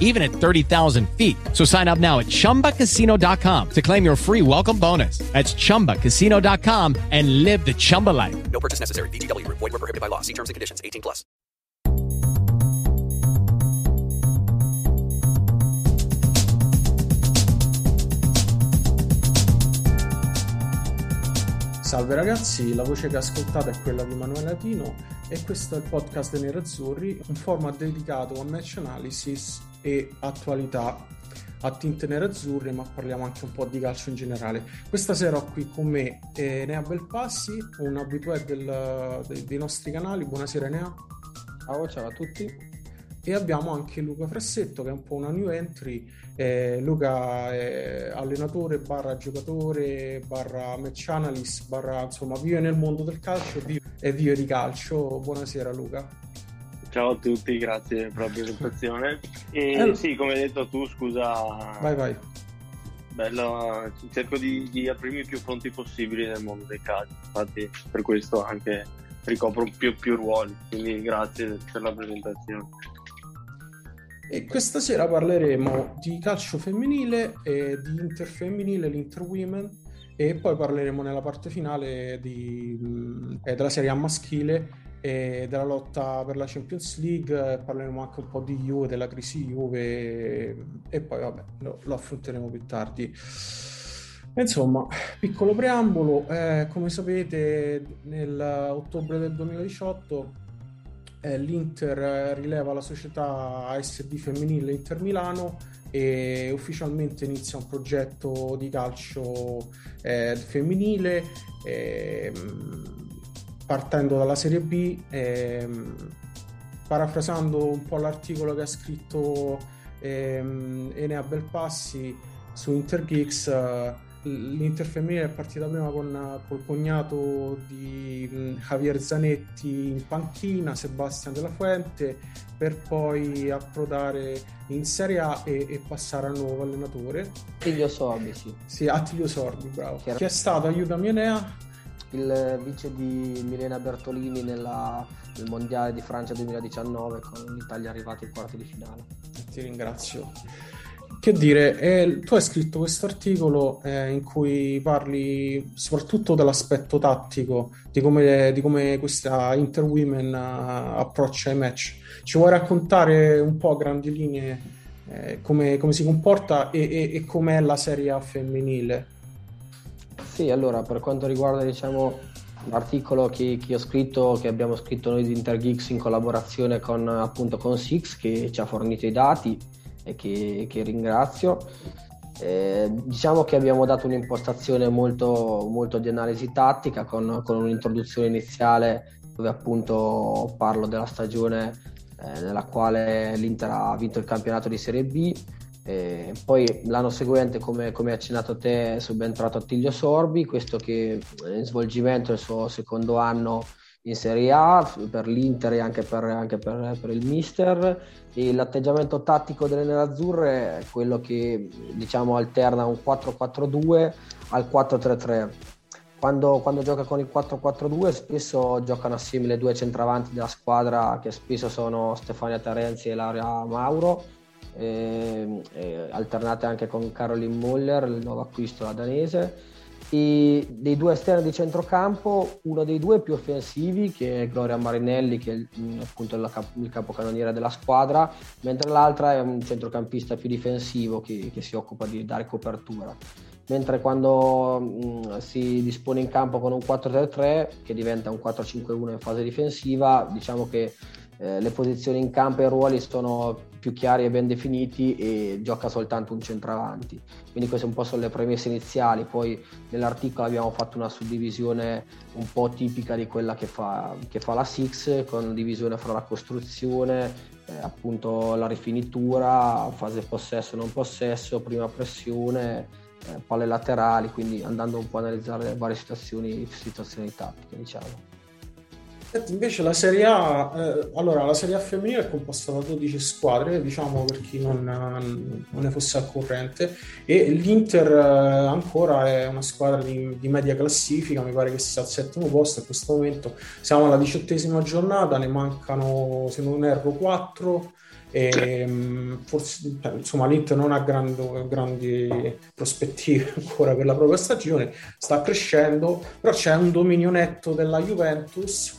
even at 30,000 feet. So sign up now at chumbacasino.com to claim your free welcome bonus. That's chumbacasino.com and live the Chumba life. No purchase necessary. VGW Group. Void were prohibited by law. See terms and conditions. 18 plus. Salve ragazzi, la voce che ascoltate è quella di Manuele Latino e questo è il podcast dei Nerazzurri, un format dedicato a match analysis e attualità a tinte nerazzurre, ma parliamo anche un po' di calcio in generale. Questa sera ho qui con me eh, Nea Belpassi, un abitué del, dei, dei nostri canali. Buonasera Nea. Ciao, ciao a tutti. E abbiamo anche Luca Frassetto che è un po' una new entry. Eh, Luca è allenatore, barra giocatore, barra match analyst, barra insomma vive nel mondo del calcio vive, e vive di calcio. Buonasera Luca. Ciao a tutti, grazie per la presentazione. E Eh. sì, come hai detto tu, scusa, Vai vai. bello, cerco di, di aprirmi i più fronti possibili nel mondo del calcio, infatti per questo anche ricopro più, più ruoli, quindi grazie per la presentazione. E questa sera parleremo di calcio femminile, e di Inter femminile, l'Inter Women e poi parleremo nella parte finale di, mh, eh, della Serie A maschile e della lotta per la Champions League, e parleremo anche un po' di Juve, della crisi Juve e, poi vabbè lo, lo affronteremo più tardi. Insomma, piccolo preambolo, eh, come sapete nell'ottobre del 2018 eh, l'Inter eh, rileva la società ASD femminile Inter Milano e ufficialmente inizia un progetto di calcio eh, femminile ehm, partendo dalla Serie B ehm, parafrasando un po' l'articolo che ha scritto ehm, Enea Belpassi su Intergeeks eh, l'Inter femminile è partita prima con col cognato di mh, Javier Zanetti in panchina, Sebastian Della Fuente, per poi approdare in Serie A e, e passare al nuovo allenatore. Figlio Sorbi, sì. Sì, Attilio Sordi, bravo. Chiaro. Chi è stato? Aiutami Enea. Il vice di Milena Bertolini nella- nel Mondiale di Francia 2019 con l'Italia arrivata ai quarti di finale. Ti ringrazio. Che dire, eh, tu hai scritto questo articolo eh, in cui parli soprattutto dell'aspetto tattico, di come, di come questa Inter Women eh, approccia i match. Ci vuoi raccontare un po' a grandi linee eh, come, come si comporta e, e, e com'è la Serie A femminile? Sì, allora per quanto riguarda diciamo, l'articolo che, che ho scritto, che abbiamo scritto noi di Intergeeks in collaborazione con appunto con Six che ci ha fornito i dati e che, che ringrazio. Eh, diciamo che abbiamo dato un'impostazione molto, molto di analisi tattica con, con un'introduzione iniziale dove appunto parlo della stagione eh, nella quale l'Inter ha vinto il campionato di Serie B. Eh, poi l'anno seguente, come, come accennato te, è subentrato Attilio Sorbi, questo che è in svolgimento il suo secondo anno in Serie A per l'Inter e anche per, anche per, per il Mister. E l'atteggiamento tattico delle nerazzurre è quello che diciamo alterna un 4-4-2 al 4-3-3. Quando, quando gioca con il 4-4-2 spesso giocano assieme le due centravanti della squadra che spesso sono Stefania Terenzi e Laura Mauro eh, eh, alternate anche con Caroline Muller, il nuovo acquisto la danese. E dei due esterni di centrocampo, uno dei due più offensivi, che è Gloria Marinelli, che è il- appunto il, cap- il capocannoniere della squadra, mentre l'altra è un centrocampista più difensivo che, che si occupa di dare copertura. mentre quando mh, si dispone in campo con un 4-3-3 che diventa un 4-5-1 in fase difensiva, diciamo che eh, le posizioni in campo e i ruoli sono più chiari e ben definiti e gioca soltanto un centravanti. Quindi queste un po' sono le premesse iniziali, poi nell'articolo abbiamo fatto una suddivisione un po' tipica di quella che fa, che fa la Six, con divisione fra la costruzione, eh, appunto la rifinitura, fase possesso non possesso, prima pressione, eh, palle laterali, quindi andando un po' a analizzare le varie situazioni, situazioni tattiche diciamo. Invece la Serie A, eh, allora la Serie A femminile è composta da 12 squadre, diciamo per chi non, non ne fosse al corrente, e l'Inter eh, ancora è una squadra di, di, media classifica, mi pare che sia al settimo posto a questo momento, siamo alla diciottesima giornata, ne mancano se non erro 4 e mm, forse insomma l'Inter non ha grandi, grandi prospettive ancora per la propria stagione, sta crescendo, però c'è un dominio netto della Juventus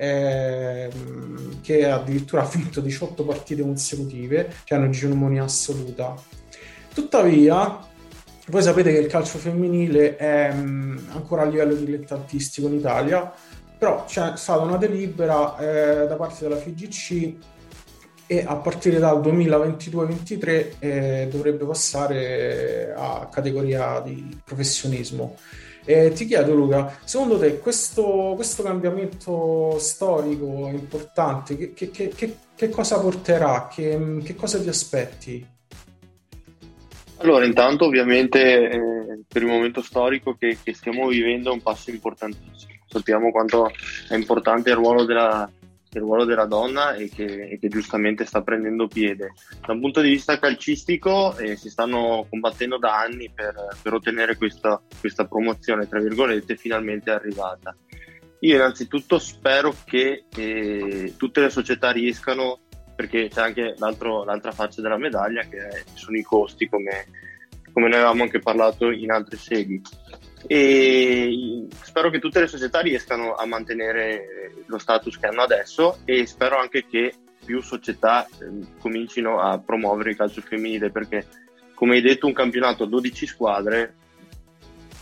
ehm, che addirittura ha vinto 18 partite consecutive, cioè una geomonia assoluta. Tuttavia, voi sapete che il calcio femminile è um, ancora a livello dilettantistico in Italia, però c'è stata una delibera eh, da parte della FIGC e a partire dal 2022-23 eh, dovrebbe passare a categoria di professionismo. Eh, ti chiedo Luca, secondo te questo, questo cambiamento storico importante, che, che, che, che cosa porterà? Che, cosa ti aspetti? Allora, intanto ovviamente eh, per il momento storico che, stiamo vivendo è un passo importantissimo. Sappiamo quanto è importante il ruolo della, il ruolo della donna e che, e che, giustamente sta prendendo piede. Da un punto di vista calcistico eh, si stanno combattendo da anni per, per ottenere questa, questa, promozione, tra virgolette, finalmente arrivata. Io innanzitutto spero che eh, tutte le società riescano, perché c'è anche l'altra faccia della medaglia che sono i costi, come, come ne avevamo anche parlato in altre sedi e spero che tutte le società riescano a mantenere lo status che hanno adesso e spero anche che più società eh, comincino a promuovere il calcio femminile perché come hai detto un campionato a 12 squadre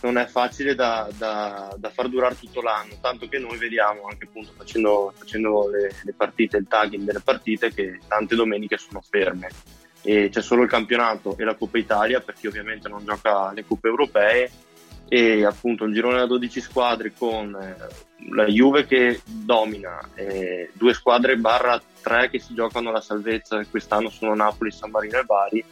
non è facile da, da, da, far durare tutto l'anno, tanto che noi vediamo anche appunto facendo, facendo le, le, partite, il tagging delle partite, che tante domeniche sono ferme. E c'è solo il campionato e la Coppa Italia per chi ovviamente non gioca le coppe europee e appunto un girone da 12 squadre con eh, la Juve che domina, eh, due squadre barra tre che si giocano la salvezza, quest'anno sono Napoli, San Marino e Bari.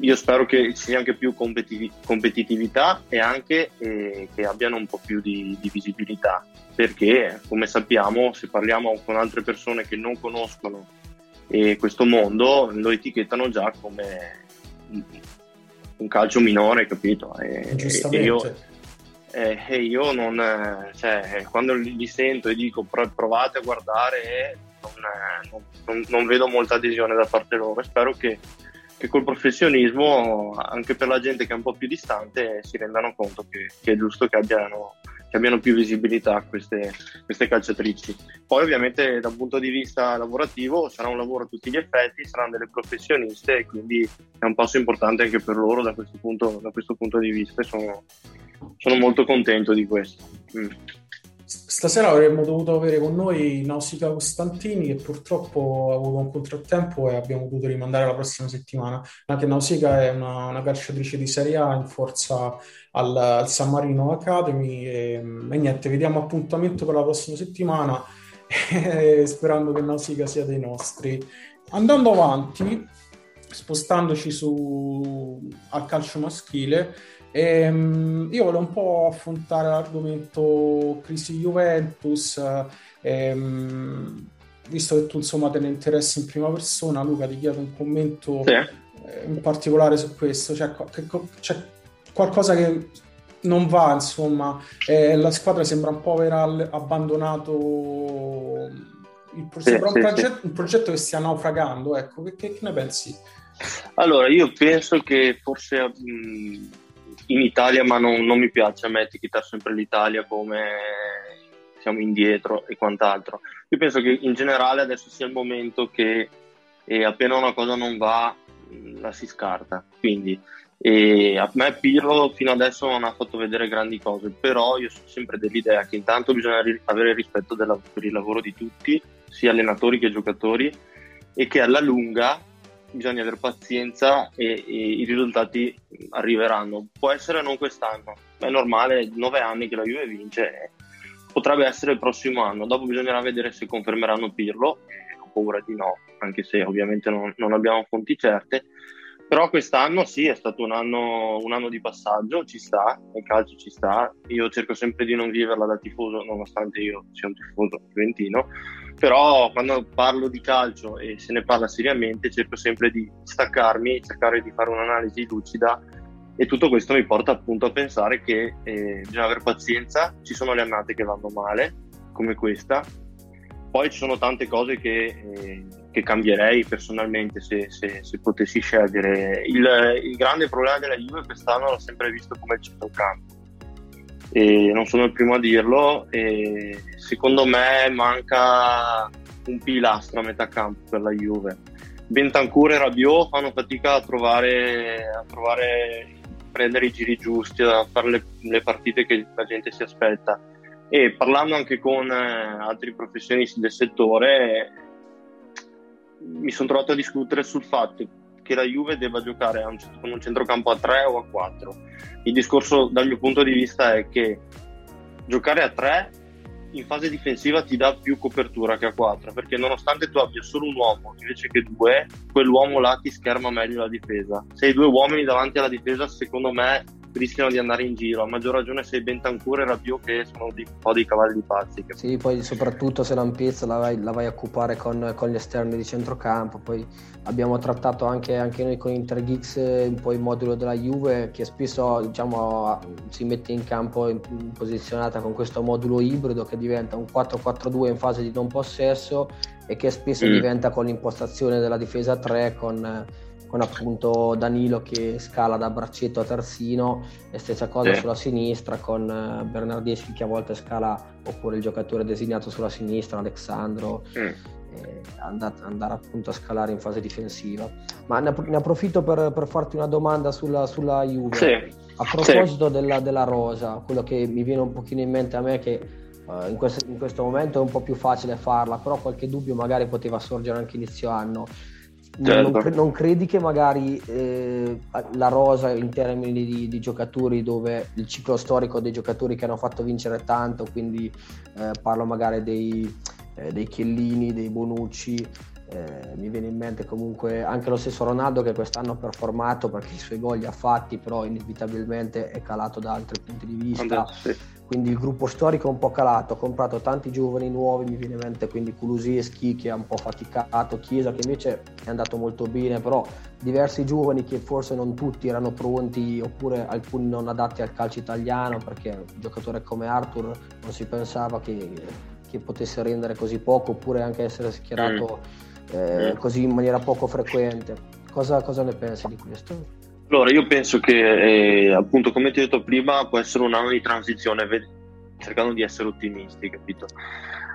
Io spero che ci sia anche più competitiv- competitività e anche eh, che abbiano un po' più di, di visibilità, perché come sappiamo, se parliamo con altre persone che non conoscono eh, questo mondo, lo etichettano già come un calcio minore, capito? E, e io, e io non, cioè, quando li sento e dico provate a guardare, non, non, non vedo molta adesione da parte loro. Spero che, che col professionismo, anche per la gente che è un po' più distante, si rendano conto che, che è giusto che abbiano che abbiano più visibilità queste, queste calciatrici. Poi ovviamente da un punto di vista lavorativo sarà un lavoro a tutti gli effetti, saranno delle professioniste e quindi è un passo importante anche per loro da questo punto, da questo punto di vista e sono, sono molto contento di questo. Mm. Stasera avremmo dovuto avere con noi Nausicaa Costantini che purtroppo ha avuto un contrattempo e abbiamo dovuto rimandare la prossima settimana. Anche Nausicaa è una, una calciatrice di Serie A in forza al, al San Marino Academy e, e, niente, vediamo appuntamento per la prossima settimana sperando che Nausicaa sia dei nostri. Andando avanti, spostandoci su, al calcio maschile, Ehm, io volevo un po' affrontare l'argomento crisi Juventus, ehm, visto che tu insomma te ne interessi in prima persona, Luca ti chiedo un commento sì. eh, in particolare su questo, cioè, che, c'è qualcosa che non va, insomma, eh, la squadra sembra un po' aver abbandonato il pro- sì, un, progetto, un, progetto, che stia naufragando, ecco, che, che, ne pensi? Allora, io penso che forse mh, in Italia, ma non, non mi piace a me etichettare sempre l'Italia come siamo indietro e quant'altro. Io penso che in generale adesso sia il momento che eh, appena una cosa non va la si scarta. Quindi E a me Pirlo fino adesso non ha fatto vedere grandi cose, però io sono sempre dell'idea che intanto bisogna ri- avere rispetto della- per il lavoro di tutti, sia allenatori che giocatori, e che alla lunga bisogna avere pazienza e, e i risultati arriveranno. Può essere non quest'anno, è normale, nove anni che la Juve vince, potrebbe essere il prossimo anno, dopo bisognerà vedere se confermeranno Pirlo, ho paura di no, anche se ovviamente non, non abbiamo fonti certe, però quest'anno sì, è stato un anno, un anno, di passaggio, ci sta, nel calcio ci sta. Io cerco sempre di non viverla da tifoso, nonostante io sia un tifoso juventino, però quando parlo di calcio e se ne parla seriamente cerco sempre di staccarmi, cercare di fare un'analisi lucida. E tutto questo mi porta appunto a pensare che eh, bisogna avere pazienza, ci sono le annate che vanno male, come questa, poi ci sono tante cose che, eh, che cambierei personalmente se, se, se potessi scegliere. Il, il, grande problema della Juve quest'anno l'ho sempre visto come centrocampo. E non sono il primo a dirlo. Secondo me manca un pilastro a metà campo per la Juve. Bentancur e Rabiot fanno fatica a trovare, a trovare prendere i giri giusti, a fare le, le partite che la gente si aspetta e parlando anche con eh, altri professionisti del settore mi sono trovato a discutere sul fatto che la Juve debba giocare un, con un centrocampo a 3 o a 4 il discorso dal mio punto di vista è che giocare a 3 in fase difensiva ti dà più copertura che a 4 perché nonostante tu abbia solo un uomo invece che due quell'uomo là ti scherma meglio la difesa. Se hai due uomini davanti alla difesa secondo me rischiano di andare in giro, a maggior ragione se Bentancur e Rabiot che sono un po' dei cavalli pazzi. Sì, poi soprattutto se l'ampiezza la vai, la vai a occupare con, con, gli esterni di centrocampo, poi abbiamo trattato anche, anche noi con Intergeeks un po' il modulo della Juve che spesso diciamo, si mette in campo in, in posizionata con questo modulo ibrido che diventa un 4-4-2 in fase di non possesso e che spesso mm. diventa con l'impostazione della difesa 3 con con appunto Danilo che scala da braccetto a terzino e stessa cosa sì. sulla sinistra con eh, Bernardeschi che a volte scala oppure il giocatore designato sulla sinistra Alessandro mm. andare, andare, appunto a scalare in fase difensiva ma ne, ne approfitto per, per, farti una domanda sulla, sulla Juve sì. a proposito sì. della, della, rosa quello che mi viene un pochino in mente a me che uh, in, questo, in questo momento è un po' più facile farla però qualche dubbio magari poteva sorgere anche inizio anno Certo. Non, non, credi che magari eh, la rosa in termini di, di, giocatori dove il ciclo storico dei giocatori che hanno fatto vincere tanto, quindi eh, parlo magari dei, eh, dei Chiellini, dei Bonucci, eh, mi viene in mente comunque anche lo stesso Ronaldo che quest'anno ha performato perché i suoi gol li ha fatti, però inevitabilmente è calato da altri punti di vista. Sì quindi il gruppo storico è un po' calato, ha comprato tanti giovani nuovi, mi viene in mente quindi Kuluseschi che ha un po' faticato, Chiesa che invece è andato molto bene, però diversi giovani che forse non tutti erano pronti oppure alcuni non adatti al calcio italiano perché un giocatore come Arthur non si pensava che, che potesse rendere così poco oppure anche essere schierato mm. eh, così in maniera poco frequente. Cosa, cosa ne pensi di questo? Allora, io penso che, eh, appunto, come ti ho detto prima, può essere un anno di transizione, ved- cercando di essere ottimisti, capito?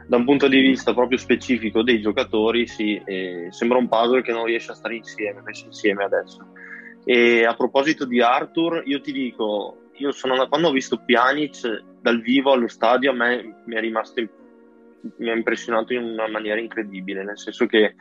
Da un punto di vista proprio specifico dei giocatori, sì, eh, sembra un puzzle che non riesce a stare insieme, messo insieme adesso. E a proposito di Arthur, io ti dico, io sono, quando ho visto Pjanic dal vivo allo stadio, a me mi è rimasto, mi ha impressionato in una maniera incredibile, nel senso che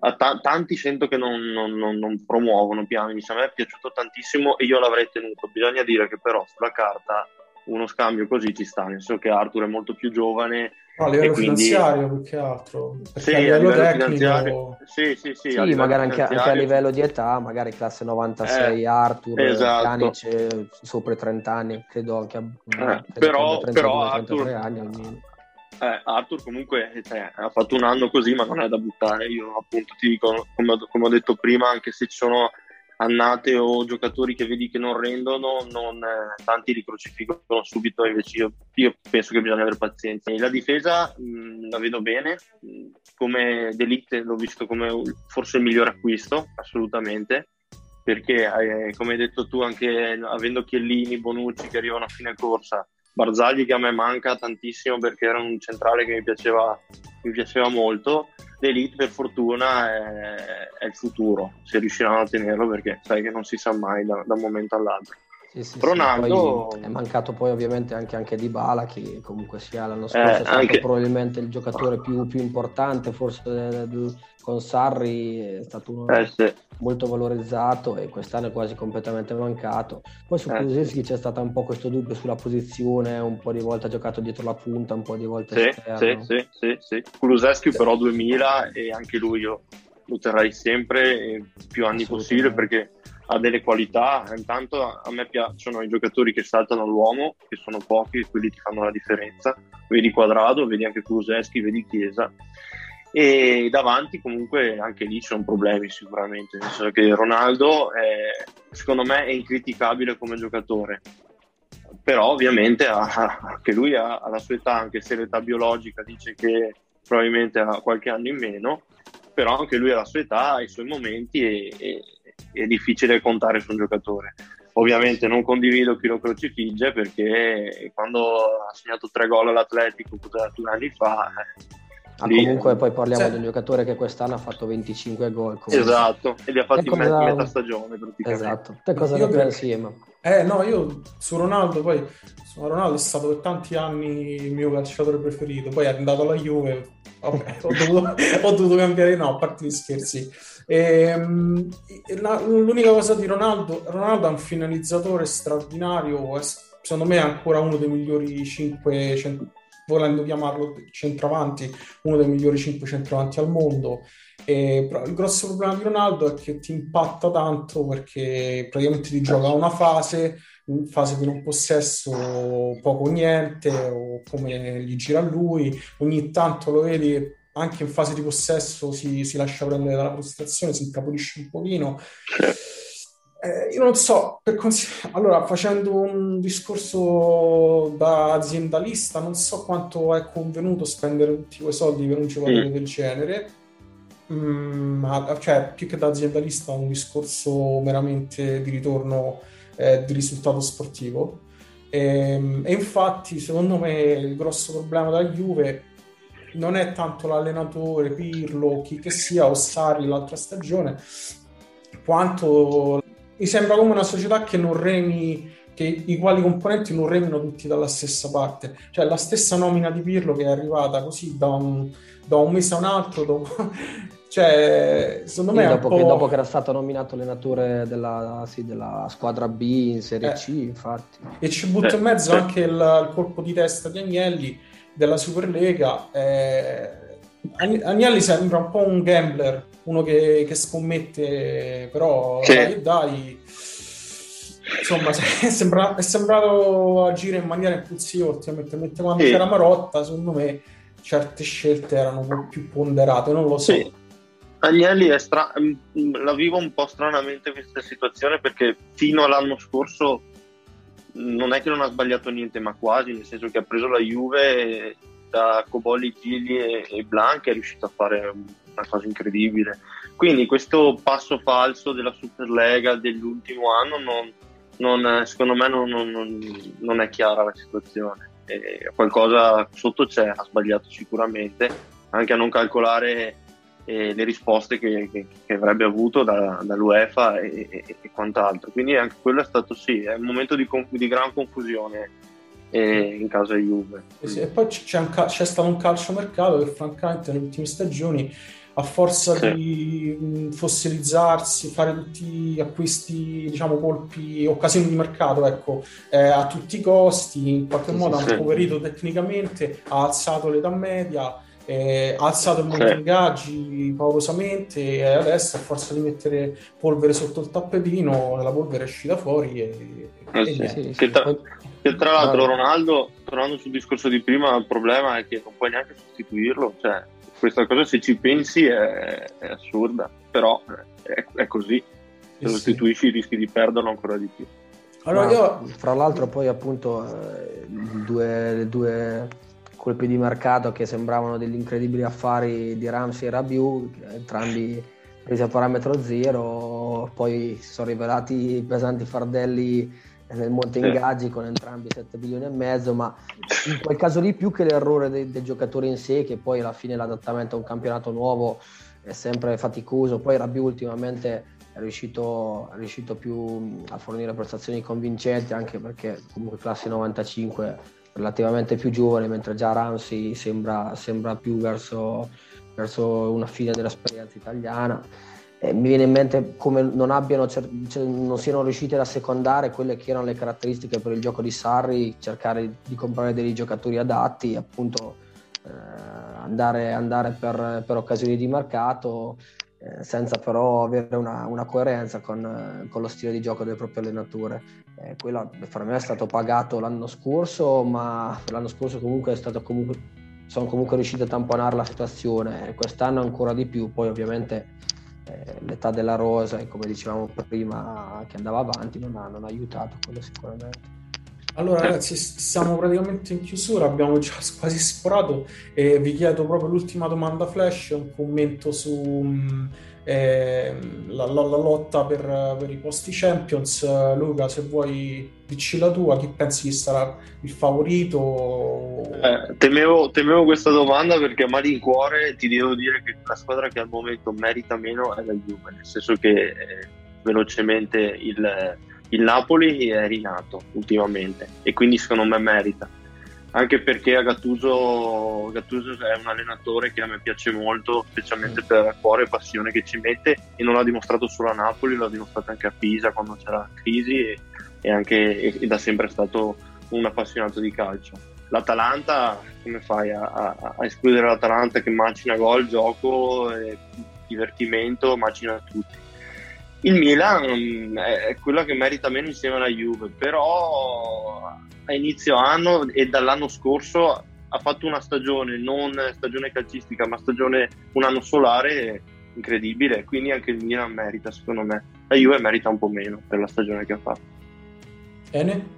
T- tanti sento che non, non, non, non promuovono piani, a me è piaciuto tantissimo e io l'avrei tenuto. Bisogna dire che però sulla carta uno scambio così ci sta, nel senso che Arthur è molto più giovane. No, a livello quindi... finanziario più che altro. Sì, a livello, a livello tecnico... Sì, sì, sì. sì magari anche, anche, a livello di età, magari classe 96 eh, Arthur, esatto. Pjanic sopra i 30 anni, credo anche a eh, però, 32, però Arthur, anni almeno. Eh, Arthur comunque cioè, ha fatto un anno così, ma non è da buttare. Io appunto ti dico, come, come, ho detto prima, anche se ci sono annate o giocatori che vedi che non rendono, non, eh, tanti li crocifiggano subito, invece io, io, penso che bisogna avere pazienza. La difesa mh, la vedo bene, come Delict l'ho visto come forse il migliore acquisto, assolutamente perché eh, come hai detto tu anche avendo Chiellini, Bonucci che arrivano a fine corsa Barzagli che a me manca tantissimo perché era un centrale che mi piaceva, mi piaceva molto. l'Elite per fortuna è, è, il futuro, se riusciranno a tenerlo perché sai che non si sa mai da, da un momento all'altro. Sì, sì, Ronaldo sì, è mancato poi ovviamente anche, anche Di Bala che comunque sia l'anno Eh, scorso è stato anche- probabilmente il giocatore più, più importante forse del- con Sarri è stato uno eh, sì. molto valorizzato e quest'anno è quasi completamente mancato. Poi su Eh, c'è stato un po' questo dubbio sulla posizione un po' di volte ha giocato dietro la punta un po' di volte Sì, esterno. sì, sì, sì, sì. Però 2000 e anche lui io lo terrei sempre e più anni possibile perché ha delle qualità. Intanto a me piacciono i giocatori che saltano l'uomo, che sono pochi quelli ti fanno la differenza. Vedi Quadrado, vedi anche Kulusevski, vedi Chiesa. E davanti comunque anche lì ci sono problemi sicuramente, nel senso che Ronaldo è- secondo me è incriticabile come giocatore, però ovviamente ha- anche lui ha, ha la sua età, anche se l'età biologica dice che probabilmente ha qualche anno in meno, però anche lui ha la sua età, ha i suoi momenti e, e- è difficile contare su un giocatore. Ovviamente non condivido chi lo crocifigge perché quando ha segnato tre gol all'Atletico due anni fa, Ah, lì- comunque poi parliamo Sì. di un giocatore che quest'anno ha fatto 25 gol comunque. esatto, e li ha fatti in me- cosa- metà stagione praticamente. esatto te cosa Io ne pensi Emma? Eh no, io su Ronaldo poi su Ronaldo è stato per tanti anni il mio calciatore preferito, poi è andato alla Juve, vabbè, ho dovuto, ho dovuto cambiare, no, a parte gli scherzi. Ehm, la- l'unica cosa di Ronaldo, Ronaldo è un finalizzatore straordinario, secondo me è ancora uno dei migliori 5, volendo chiamarlo centravanti, uno dei migliori 5 centravanti al mondo. E, il grosso problema di Ronaldo è che ti impatta tanto perché praticamente ti gioca una fase, in fase di non possesso poco o niente, o come gli gira lui, ogni tanto lo vedi anche in fase di possesso si, si lascia prendere dalla frustrazione, si incapolisce un pochino. Eh, io non so, per consi- allora facendo un discorso da aziendalista, non so quanto è convenuto spendere tutti quei soldi per un giocatore Mm. del genere. Mm, ma- cioè, più che da aziendalista, un discorso meramente di ritorno eh, di risultato sportivo. Ehm, E, infatti, secondo me, il grosso problema della Juve non è tanto l'allenatore, Pirlo, chi che sia, o Sarri l'altra stagione, quanto mi sembra come una società che non remi, che i quali componenti non remino tutti dalla stessa parte. Cioè, la stessa nomina di Pirlo che è arrivata così da un, da un mese a un altro, dopo- cioè, secondo me Sì, è un dopo, che, po'... dopo che era stato nominato allenatore della, sì, della squadra B in Serie Eh. C, infatti. E ci butto in Eh, mezzo anche il, il colpo di testa di Agnelli della Superlega. Eh, Agn- Agnelli sembra un po' un gambler, uno che, che scommette, però Sì. dai, dai. Insomma, è, sembra- è sembrato agire in maniera impulsiva ultimamente, mentre quando Sì. c'era Marotta, secondo me certe scelte erano più ponderate, non lo so. Sì. Agnelli è stra- mm, la vivo un po' stranamente questa situazione perché fino all'anno scorso non è che non ha sbagliato niente, ma quasi, nel senso che ha preso la Juve e da Cobolli, Gigli e, e Blanc è riuscito a fare una cosa incredibile. Quindi questo passo falso della Superlega dell'ultimo anno non, non- secondo me non- non- non è chiara la situazione. E qualcosa sotto c'è, ha sbagliato sicuramente, anche a non calcolare eh, le risposte che, che- che avrebbe avuto da- dall'UEFA e, e- e quant'altro. Quindi anche quello è stato sì, è un momento di, conf- di gran confusione eh, in casa Juve. Sì, E poi c'è, un ca- c'è stato un calciomercato che francamente nelle ultime stagioni a forza Sì. di fossilizzarsi, fare tutti gli acquisti, diciamo, colpi, occasioni di mercato, ecco, eh, a tutti i costi, in qualche modo ha sì. impoverito tecnicamente, ha alzato l'età media, eh, ha alzato il monte ingaggi paurosamente e adesso a forza di mettere polvere sotto il tappetino, la polvere è uscita fuori e, Eh e sì. Sì, Che tra- Che tra l'altro. Ronaldo, tornando sul discorso di prima, il problema è che non puoi neanche sostituirlo, cioè questa cosa se ci pensi è, è assurda, però eh, è, è così, se lo Sì, sì. sostituisci rischi di perderlo ancora di più. Allora Ma, io Fra l'altro poi appunto eh, due, due colpi di mercato che sembravano degli incredibili affari di Ramsey e Rabiu, entrambi presi a parametro zero, poi si sono rivelati pesanti fardelli nel monte ingaggi con entrambi 7 milioni e mezzo, ma in quel caso lì più che l'errore del, del giocatore in sé, che poi alla fine l'adattamento a un campionato nuovo è sempre faticoso, poi Rabiu ultimamente è riuscito, è riuscito più a fornire prestazioni convincenti, anche perché comunque classe 95 relativamente più giovane, mentre già Ramsey sembra, sembra più verso, verso una fine dell'esperienza italiana. Eh, mi viene in mente come non, abbiano, cioè, non siano riusciti ad assecondare quelle che erano le caratteristiche per il gioco di Sarri, cercare di comprare dei giocatori adatti, appunto eh, andare, andare per, per, occasioni di mercato, eh, senza però avere una, una coerenza con, con, lo stile di gioco del proprio allenatore. Eh, quello per me è stato pagato l'anno scorso, ma l'anno scorso comunque comunque sono comunque riusciti a tamponare la situazione, quest'anno ancora di più, poi ovviamente eh, l'età della rosa e come dicevamo prima che andava avanti non ha, non ha aiutato quello sicuramente. Allora ragazzi, siamo praticamente in chiusura, abbiamo già quasi sforato e vi chiedo proprio l'ultima domanda flash, un commento su eh, la, la, la, lotta per, per, i posti Champions. Luca, se vuoi dici la tua, chi pensi che sarà il favorito? Eh, temevo, temevo, questa domanda perché a malincuore ti devo dire che la squadra che al momento merita meno è la Juve, nel senso che eh, velocemente il, il Napoli è rinato ultimamente e quindi secondo me merita anche perché Gattuso, Gattuso è un allenatore che a me piace molto, specialmente per cuore e passione che ci mette e non l'ha dimostrato solo a Napoli, l'ha dimostrato anche a Pisa quando c'era la crisi e, e anche, ed è sempre stato un appassionato di calcio. L'Atalanta, come fai a, a, a escludere l'Atalanta che macina gol, gioco, divertimento, macina tutti? Il Milan mm, è quella che merita meno insieme alla Juve, però a inizio anno e dall'anno scorso ha fatto una stagione, non stagione calcistica, ma stagione un anno solare incredibile, quindi anche il Milan merita secondo me. La Juve merita un po' meno per la stagione che ha fatto. Bene?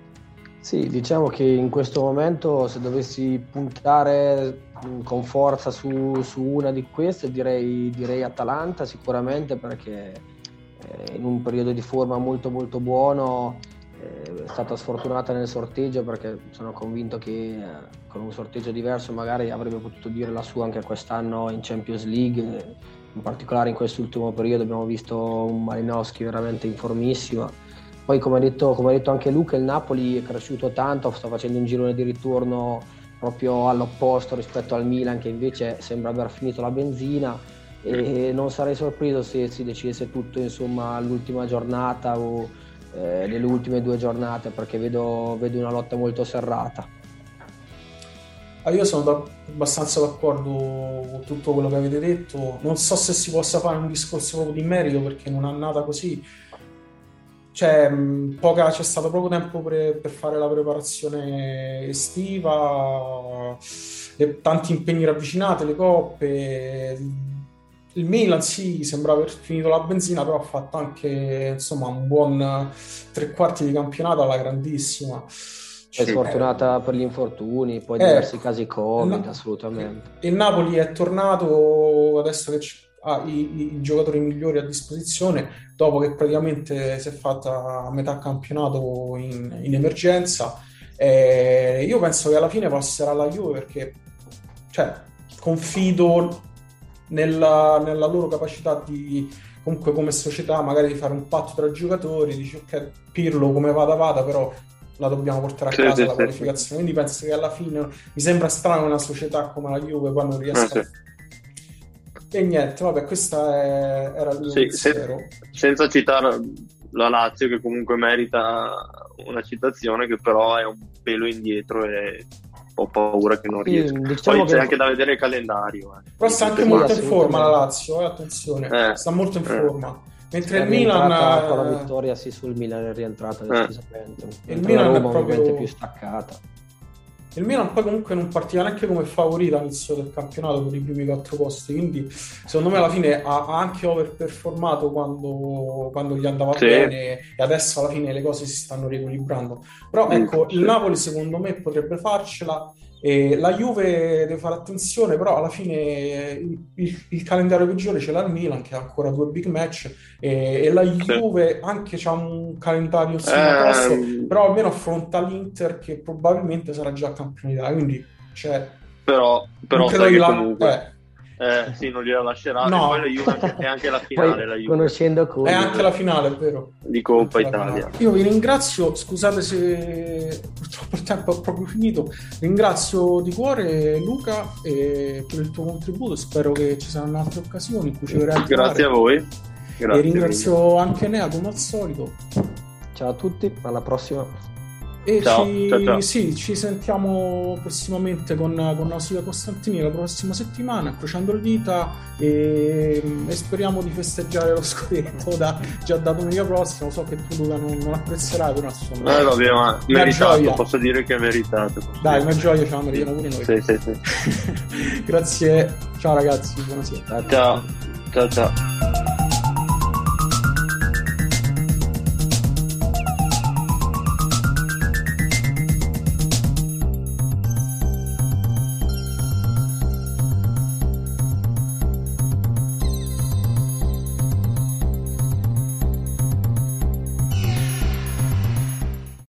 Sì, diciamo che in questo momento se dovessi puntare con forza su, su una di queste direi, direi Atalanta sicuramente perché eh, in un periodo di forma molto molto buono è stata sfortunata nel sorteggio perché sono convinto che eh, con un sorteggio diverso magari avrebbe potuto dire la sua anche quest'anno in Champions League, in particolare in quest'ultimo periodo abbiamo visto un Malinowski veramente in formissima. Poi come ha, detto, come ha detto anche Luca, il Napoli è cresciuto tanto, sta facendo un girone di ritorno proprio all'opposto rispetto al Milan che invece sembra aver finito la benzina e non sarei sorpreso se si decidesse tutto insomma all'ultima giornata o eh, nelle ultime due giornate perché vedo, vedo una lotta molto serrata. Ah, io sono da, abbastanza d'accordo con tutto quello che avete detto. Non so se si possa fare un discorso proprio di merito perché non è nata così. Cioè, poca, c'è stato poco tempo per, per fare la preparazione estiva, tanti impegni ravvicinati, le coppe, il Milan sì, sembra aver finito la benzina, però ha fatto anche insomma, un buon tre quarti di campionato alla grandissima. È sfortunata per gli infortuni, poi eh, diversi casi Covid, Na- assolutamente. Il Napoli è tornato adesso che ha i, i, giocatori migliori a disposizione, dopo che praticamente si è fatta a metà campionato in, in emergenza. Eh, io penso che alla fine passerà la Juve perché cioè, confido nella, nella loro capacità di comunque come società magari di fare un patto tra giocatori, dici ok Pirlo come vada vada però la dobbiamo portare a sì, casa sì, la qualificazione sì. quindi penso che alla fine mi sembra strano una società come la Juve quando riesca ah, e niente vabbè questa è, era il sì, se, senza citare la Lazio che comunque merita una citazione che però è un pelo indietro e ho paura che non riesca. Sì, diciamo Poi c'è anche da vedere il calendario. Eh. Però sta anche molto in forma la Lazio, eh, attenzione, eh, sta molto in eh. forma. Mentre il Milan... Con la vittoria sì sul Milan è rientrata decisamente. Il Milan è proprio più staccata. Il Milan poi comunque non partiva neanche come favorito all'inizio del campionato per i primi quattro posti, quindi secondo me alla fine ha, anche overperformato quando, quando gli andava sì. bene e adesso alla fine le cose si stanno riequilibrando. Però ecco, il Napoli secondo me potrebbe farcela E la Juve deve fare attenzione, però alla fine il, il, il calendario peggiore ce l'ha il Milan, che ha ancora due big match, e, e la Juve anche ha un calendario simile Ehm, però almeno affronta l'Inter che probabilmente sarà già campione d'Italia, quindi cioè, però, però sai che la- comunque eh, eh, sì, non gliela lascerà. No. E poi la anche- è anche la finale la Poi, Juve, conoscendo Conte, è anche la finale, è vero. di Coppa la Italia. finale. Io vi ringrazio, scusate se purtroppo il tempo è proprio finito. Ringrazio di cuore Luca eh, per il tuo contributo. Spero che ci saranno altre occasioni in cui ci Grazie a voi. Grazie E mille. ringrazio anche Nea come al solito. ciao a tutti, alla prossima. E Ciao, ci, ciao, ciao. Sì, ci sentiamo prossimamente con, con la Silvia Costantini la prossima settimana, incrociando le dita e, e speriamo di festeggiare lo scudetto da, già da domenica prossima. So che tu Luca non, non apprezzerai, però insomma. Eh, vabbè, ma meritato, gioia. posso dire che è meritato. Dai, una gioia la meritiamo pure noi. Sì, sì, sì. Grazie, ciao ragazzi, buonasera. Ciao, ciao, ciao.